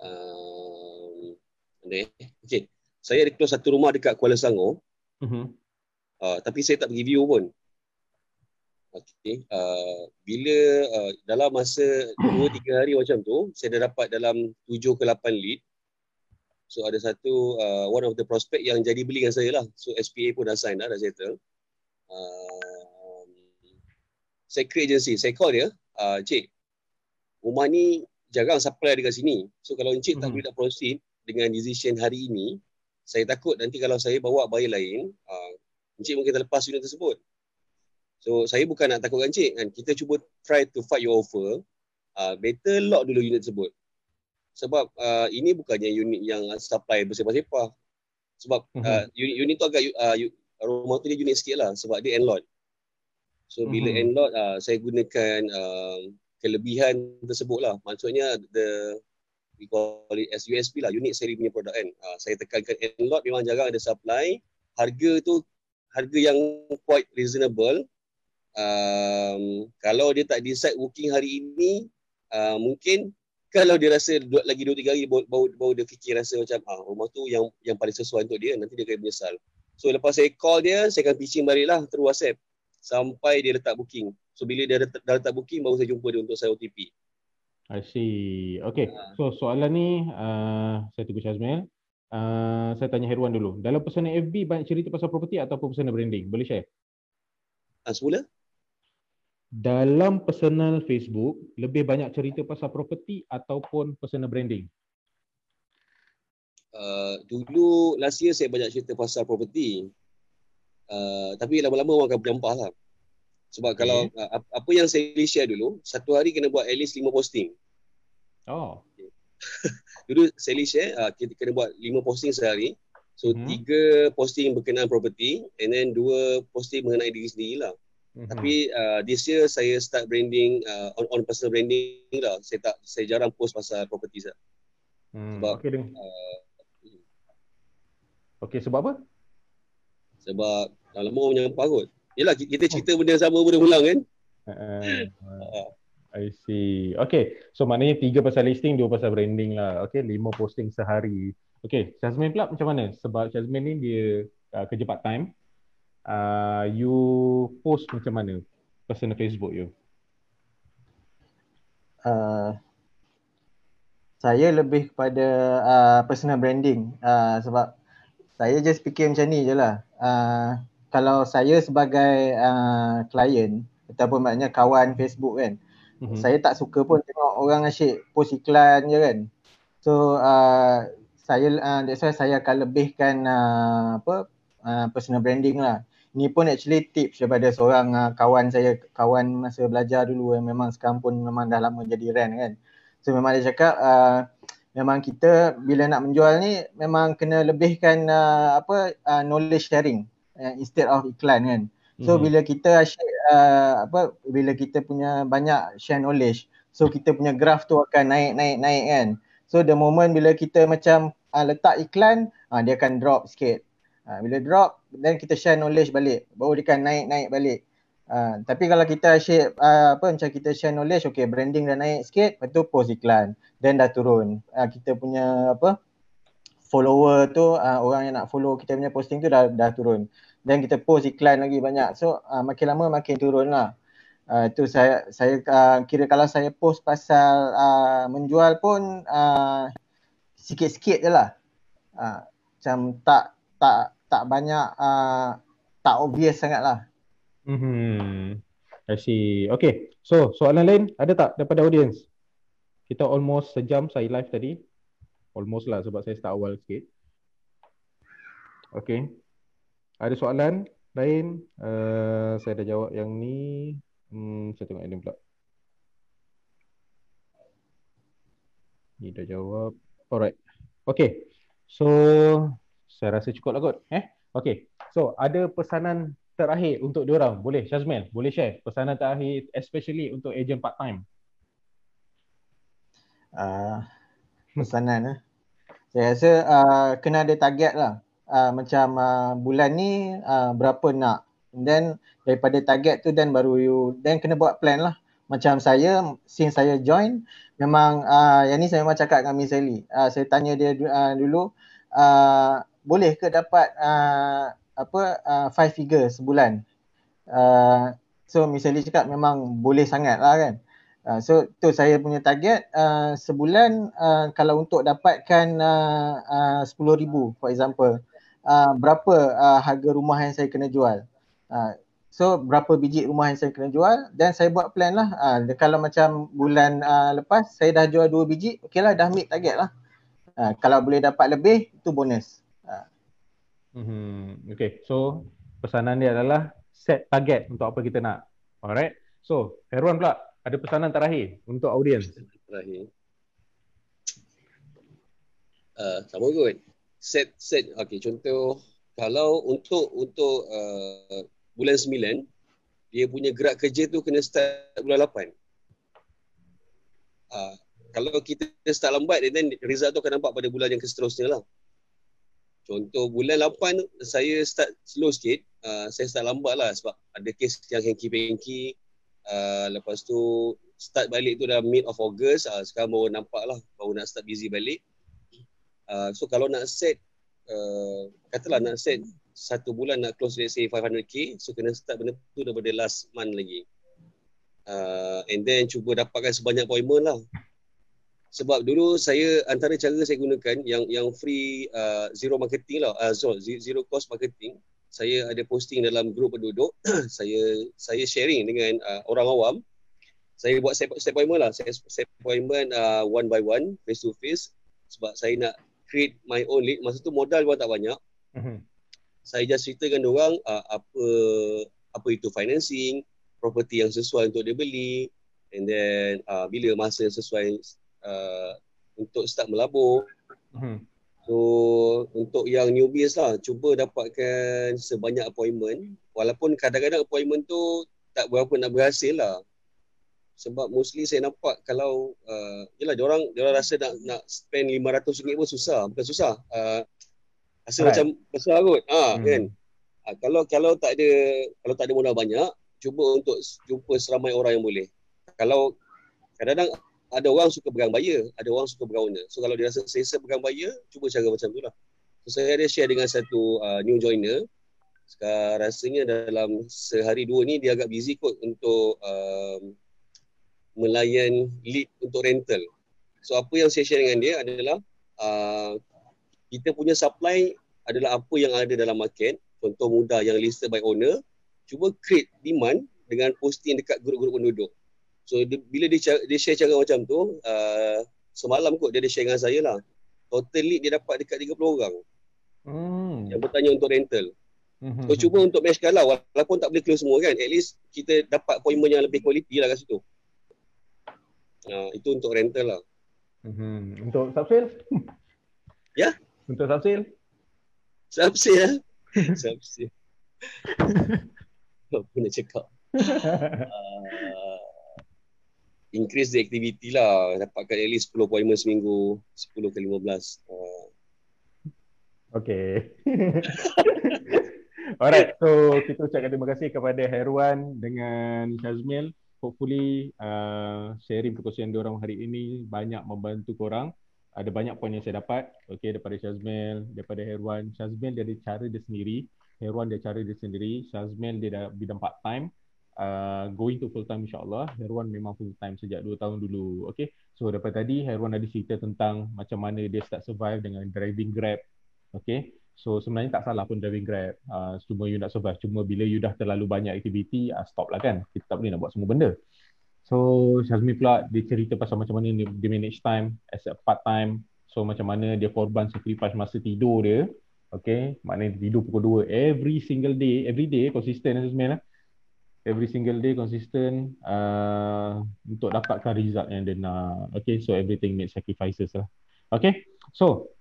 um, eh? okay saya ada close satu rumah dekat Kuala Selangor Mhm. Uh, tapi saya tak pergi view pun. Okay. Uh, bila uh, dalam masa 2-3 hari macam tu, saya dah dapat dalam 7 ke 8 lead. So ada satu uh, one of the prospect yang jadi beli dengan saya lah. So SPA pun dah sign dah, dah settle. Uh, saya create agency. Saya call dia, uh, Cik, rumah ni jarang supply dekat sini. So kalau Encik hmm. tak boleh nak proceed dengan decision hari ini, saya takut nanti kalau saya bawa buyer lain, uh, Encik mungkin terlepas unit tersebut. So saya bukan nak takutkan Encik kan. Kita cuba try to fight your offer. Uh, better lock dulu unit tersebut. Sebab uh, ini bukannya unit yang supply bersepah-sepah. Sebab uh, uh, unit, unit tu agak uh, rumah tu dia unit sikit lah sebab dia end lot. So bila uh-huh. end lot uh, saya gunakan uh, kelebihan tersebut lah. Maksudnya the we call it as USP lah, unit seri punya produk kan. Uh, saya tekankan end lot memang jarang ada supply. Harga tu harga yang quite reasonable. Um, kalau dia tak decide working hari ini, uh, mungkin kalau dia rasa duduk lagi 2 3 hari baru, baru dia fikir rasa macam ah rumah tu yang yang paling sesuai untuk dia nanti dia akan menyesal. So lepas saya call dia, saya akan pitching baliklah terus WhatsApp sampai dia letak booking. So bila dia dah letak booking baru saya jumpa dia untuk saya OTP. I see. Okay. Ha. So soalan ni uh, saya tunggu Syazmil. Uh, saya tanya Herwan dulu. Dalam personal FB banyak cerita pasal property ataupun personal branding? Boleh share? Uh, semula? Dalam personal Facebook lebih banyak cerita pasal property ataupun personal branding? Uh, dulu last year saya banyak cerita pasal property. Uh, tapi lama-lama orang akan berdampak lah. Sebab okay. kalau uh, apa yang saya share dulu, satu hari kena buat at least lima posting. Oh. dulu saya share, uh, kita kena buat lima posting sehari. So hmm. tiga posting berkenaan property and then dua posting mengenai diri sendiri lah. Mm-hmm. Tapi uh, this year saya start branding uh, on on personal branding lah. Saya tak saya jarang post pasal property sah. Hmm. Sebab okay, uh, okay, sebab apa? Sebab dah lama orang menyampah kot. Yelah kita cerita benda yang sama berulang kan. Uh, I see. Okay. So maknanya tiga pasal listing, dua pasal branding lah. Okay. Lima posting sehari. Okay. Shazmin pula macam mana? Sebab Shazmin ni dia uh, kerja part time uh, you post macam mana personal Facebook you? Uh, saya lebih kepada uh, personal branding uh, sebab saya just fikir macam ni je lah. Uh, kalau saya sebagai uh, client ataupun maknanya kawan Facebook kan, mm-hmm. saya tak suka pun tengok orang asyik post iklan je kan. So uh, saya uh, that's why saya akan lebihkan uh, apa uh, personal branding lah ni pun actually tips daripada seorang uh, kawan saya kawan masa belajar dulu yang memang sekarang pun memang dah lama jadi rent kan? So memang dia cakap uh, memang kita bila nak menjual ni memang kena lebihkan uh, apa uh, knowledge sharing uh, instead of iklan kan? So mm-hmm. bila kita share uh, apa bila kita punya banyak share knowledge so kita punya graph tu akan naik naik naik kan? So the moment bila kita macam uh, letak iklan uh, dia akan drop sikit. Ha, bila drop, then kita share knowledge balik. Baru dia kan naik-naik balik. Ha, tapi kalau kita share, uh, apa macam kita share knowledge, okay branding dah naik sikit, lepas tu post iklan. Then dah turun. Ha, kita punya apa follower tu, uh, orang yang nak follow kita punya posting tu dah dah turun. Then kita post iklan lagi banyak. So uh, makin lama makin turun lah. Uh, itu saya saya uh, kira kalau saya post pasal uh, menjual pun uh, sikit-sikit je lah. Uh, macam tak tak tak banyak uh, tak obvious sangat lah. Hmm. I see. Okay. So soalan lain ada tak daripada audience? Kita almost sejam saya live tadi. Almost lah sebab saya start awal sikit. Okay. Ada soalan lain? Uh, saya dah jawab yang ni. Hmm, saya tengok ini pula. Ni dah jawab. Alright. Okay. So saya rasa cukup lah kot. Eh? Okay. So, ada pesanan terakhir untuk diorang. Boleh, Shazmel? Boleh share pesanan terakhir especially untuk agent part-time? Uh, pesanan eh. Saya rasa uh, kena ada target lah. Uh, macam uh, bulan ni uh, berapa nak. And then daripada target tu dan baru you then kena buat plan lah. Macam saya, since saya join, memang uh, yang ni saya memang cakap dengan Miss Ellie. Uh, saya tanya dia uh, dulu, uh, boleh ke dapat uh, apa uh, five figure sebulan uh, so misalnya cakap memang boleh sangat lah kan Uh, so tu saya punya target uh, sebulan uh, kalau untuk dapatkan uh, uh, 10,000 for example uh, berapa uh, harga rumah yang saya kena jual. Uh, so berapa biji rumah yang saya kena jual dan saya buat plan lah. Uh, kalau macam bulan uh, lepas saya dah jual 2 biji, okey lah dah meet target lah. Uh, kalau boleh dapat lebih itu bonus. Uh. Hmm, okay, so pesanan dia adalah set target untuk apa kita nak. Alright, so Herwan pula ada pesanan terakhir untuk audiens. Terakhir. Uh, sama kot. Set set okey contoh kalau untuk untuk uh, bulan 9 dia punya gerak kerja tu kena start bulan 8. Uh, kalau kita start lambat then result tu akan nampak pada bulan yang seterusnya lah. Contoh bulan 8 saya start slow sikit, uh, saya start lambat lah sebab ada kes yang hanky-panky, Uh, lepas tu start balik tu dah mid of August. Uh, sekarang baru nampak lah baru nak start busy balik. Uh, so kalau nak set uh, katalah nak set satu bulan nak close let's say 500k so kena start benda tu daripada last month lagi. Uh, and then cuba dapatkan sebanyak appointment lah sebab dulu saya antara cara saya gunakan yang yang free uh, zero marketing lah uh, so zero cost marketing saya ada posting dalam grup penduduk saya saya sharing dengan uh, orang awam. Saya buat set, set appointment lah saya set appointment uh, one by one face to face. Sebab saya nak create my own lead masa tu modal pun tak banyak. Mm-hmm. saya just ceritakan orang uh, apa apa itu financing property yang sesuai untuk dia beli and then uh, bila masa sesuai uh, untuk start melabur mm-hmm. So untuk yang newbies lah cuba dapatkan sebanyak appointment walaupun kadang-kadang appointment tu tak berapa nak berhasil lah. Sebab mostly saya nampak kalau uh, yalah dia orang dia orang rasa nak nak spend RM500 pun susah, bukan susah. Uh, rasa right. macam besar kot. Ha hmm. kan. Uh, kalau kalau tak ada kalau tak ada modal banyak, cuba untuk jumpa seramai orang yang boleh. Kalau kadang-kadang ada orang suka pegang buyer, ada orang suka pegang owner. So kalau dia rasa selesa pegang buyer, cuba cara macam tu lah. So saya ada share dengan satu uh, new joiner. Sekarang rasanya dalam sehari dua ni dia agak busy kot untuk um, melayan lead untuk rental. So apa yang saya share dengan dia adalah uh, kita punya supply adalah apa yang ada dalam market. Contoh mudah yang listed by owner. Cuba create demand dengan posting dekat grup-grup penduduk. So dia, bila dia, dia share cara macam tu, uh, semalam kot dia ada share dengan saya lah. Total lead dia dapat dekat 30 orang. Hmm. Yang bertanya untuk rental. Hmm. So cuba untuk matchkan lah. Walaupun tak boleh close semua kan. At least kita dapat appointment yang lebih quality lah kat situ. Uh, itu untuk rental lah. Hmm. Untuk subsale? Ya? Untuk subsale? Subsale? subsale. Apa nak cakap? uh, increase the activity lah. Dapatkan at least 10 appointment seminggu 10 ke 15 uh. Okay Alright so kita ucapkan terima kasih kepada Herwan dengan Shazmil hopefully uh, sharing perkongsian diorang hari ini banyak membantu korang. Ada banyak poin yang saya dapat. Okay daripada Shazmil daripada Herwan. Shazmil dia ada cara dia sendiri. Herwan dia cara dia sendiri. Shazmil dia dah bidang part time uh, going to full time insyaallah. Herwan memang full time sejak 2 tahun dulu. Okay? So daripada tadi Herwan ada cerita tentang macam mana dia start survive dengan driving grab. Okay? So sebenarnya tak salah pun driving grab. Uh, cuma you nak survive. Cuma bila you dah terlalu banyak aktiviti uh, stop lah kan? Kita tak boleh nak buat semua benda. So Syazmi pula dia cerita pasal macam mana dia manage time as a part time. So macam mana dia korban sacrifice masa tidur dia. Okay, maknanya tidur pukul 2 every single day, every day konsisten lah every single day consistent uh, untuk dapatkan result yang dia nak. Okay, so everything make sacrifices lah. Okay, so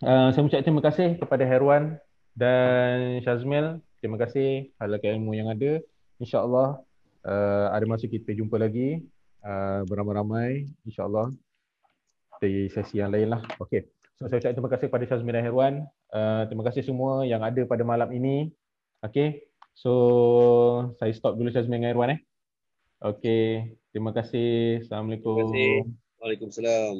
uh, saya ucap terima kasih kepada Herwan dan Shazmil. Terima kasih halakan ilmu yang ada. InsyaAllah uh, ada masa kita jumpa lagi uh, beramai-ramai. InsyaAllah di sesi yang lain lah. Okay, so saya ucap terima kasih kepada Shazmil dan Herwan. Uh, terima kasih semua yang ada pada malam ini. Okay, So saya stop dulu Syazmi dengan Irwan eh. Okey, terima kasih. Assalamualaikum. Terima kasih. Waalaikumsalam.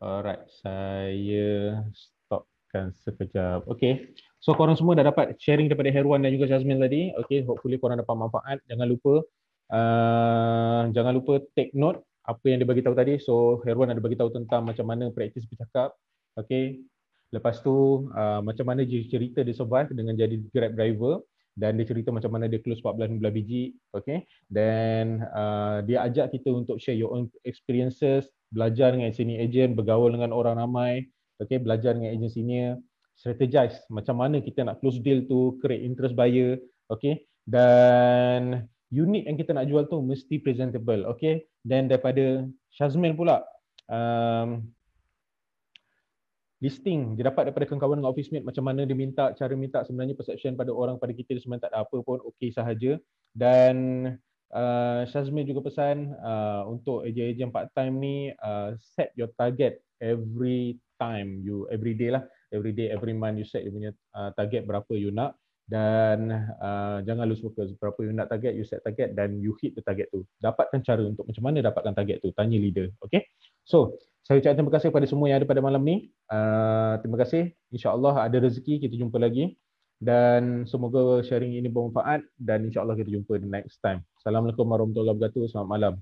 Alright, saya stopkan sekejap. Okay, so korang semua dah dapat sharing daripada Herwan dan juga Jasmine tadi. Okay, hopefully korang dapat manfaat. Jangan lupa, uh, jangan lupa take note apa yang dia bagi tahu tadi. So Herwan ada bagi tahu tentang macam mana praktis bercakap. Okay, lepas tu uh, macam mana dia cerita dia survive dengan jadi Grab driver dan dia cerita macam mana dia close 14 biji. Okay, then uh, dia ajak kita untuk share your own experiences belajar dengan senior agent, bergaul dengan orang ramai, okay, belajar dengan agent senior, strategize macam mana kita nak close deal tu, create interest buyer, okay, dan unit yang kita nak jual tu mesti presentable, okay. Dan daripada Shazmil pula, um, listing. Dia dapat daripada kawan-kawan dengan office mate macam mana dia minta cara minta. Sebenarnya perception pada orang pada kita dia sebenarnya tak ada apa pun okey sahaja. Dan uh, Shazmin juga pesan uh, untuk ejen-ejen part time ni uh, set your target every time you every day lah. Every day every month you set you punya uh, target berapa you nak dan uh, jangan lose focus. Berapa you nak target you set target dan you hit the target tu. Dapatkan cara untuk macam mana dapatkan target tu. Tanya leader okay? So saya ucapkan terima kasih kepada semua yang ada pada malam ni. Uh, terima kasih. Insyaallah ada rezeki kita jumpa lagi. Dan semoga sharing ini bermanfaat. Dan insyaAllah kita jumpa the next time. Assalamualaikum warahmatullahi wabarakatuh. Selamat malam.